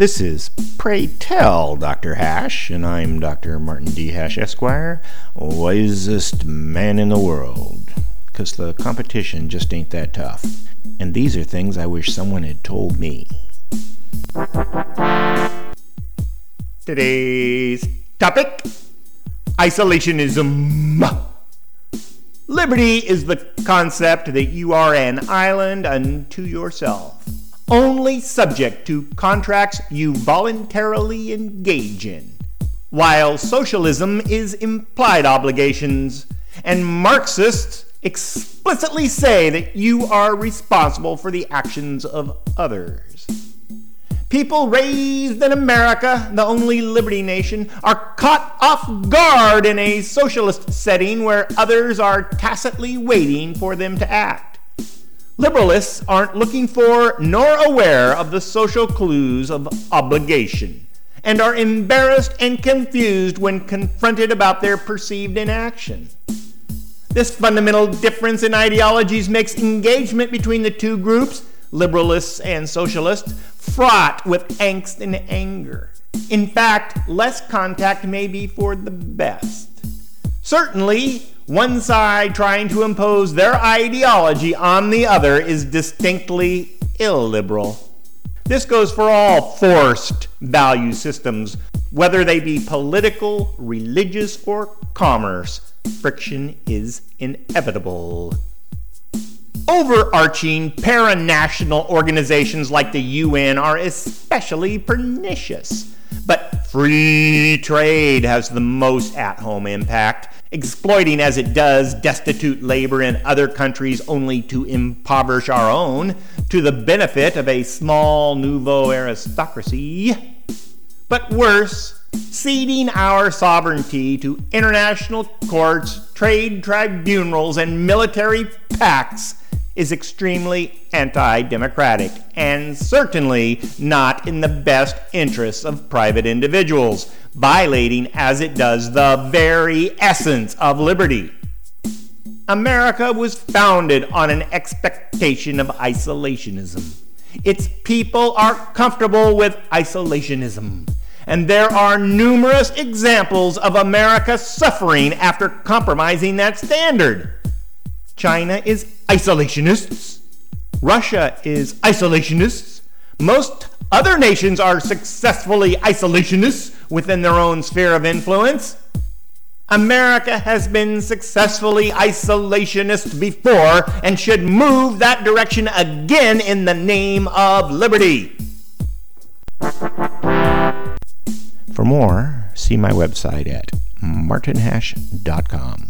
This is Pray Tell Dr. Hash, and I'm Dr. Martin D. Hash, Esquire, wisest man in the world. Because the competition just ain't that tough. And these are things I wish someone had told me. Today's topic isolationism. Liberty is the concept that you are an island unto yourself, only subject to contracts you voluntarily engage in, while socialism is implied obligations, and Marxists explicitly say that you are responsible for the actions of others. People raised in America, the only liberty nation, are caught off guard in a socialist setting where others are tacitly waiting for them to act. Liberalists aren't looking for nor aware of the social clues of obligation and are embarrassed and confused when confronted about their perceived inaction. This fundamental difference in ideologies makes engagement between the two groups liberalists and socialists, fraught with angst and anger. In fact, less contact may be for the best. Certainly, one side trying to impose their ideology on the other is distinctly illiberal. This goes for all forced value systems, whether they be political, religious, or commerce. Friction is inevitable overarching paranational organizations like the UN are especially pernicious. But free trade has the most at home impact, exploiting as it does destitute labor in other countries only to impoverish our own to the benefit of a small nouveau aristocracy. But worse, ceding our sovereignty to international courts, trade tribunals, and military pacts is extremely anti democratic and certainly not in the best interests of private individuals, violating as it does the very essence of liberty. America was founded on an expectation of isolationism. Its people are comfortable with isolationism. And there are numerous examples of America suffering after compromising that standard. China is isolationists. Russia is isolationists. Most other nations are successfully isolationists within their own sphere of influence. America has been successfully isolationist before and should move that direction again in the name of liberty. For more, see my website at martinhash.com.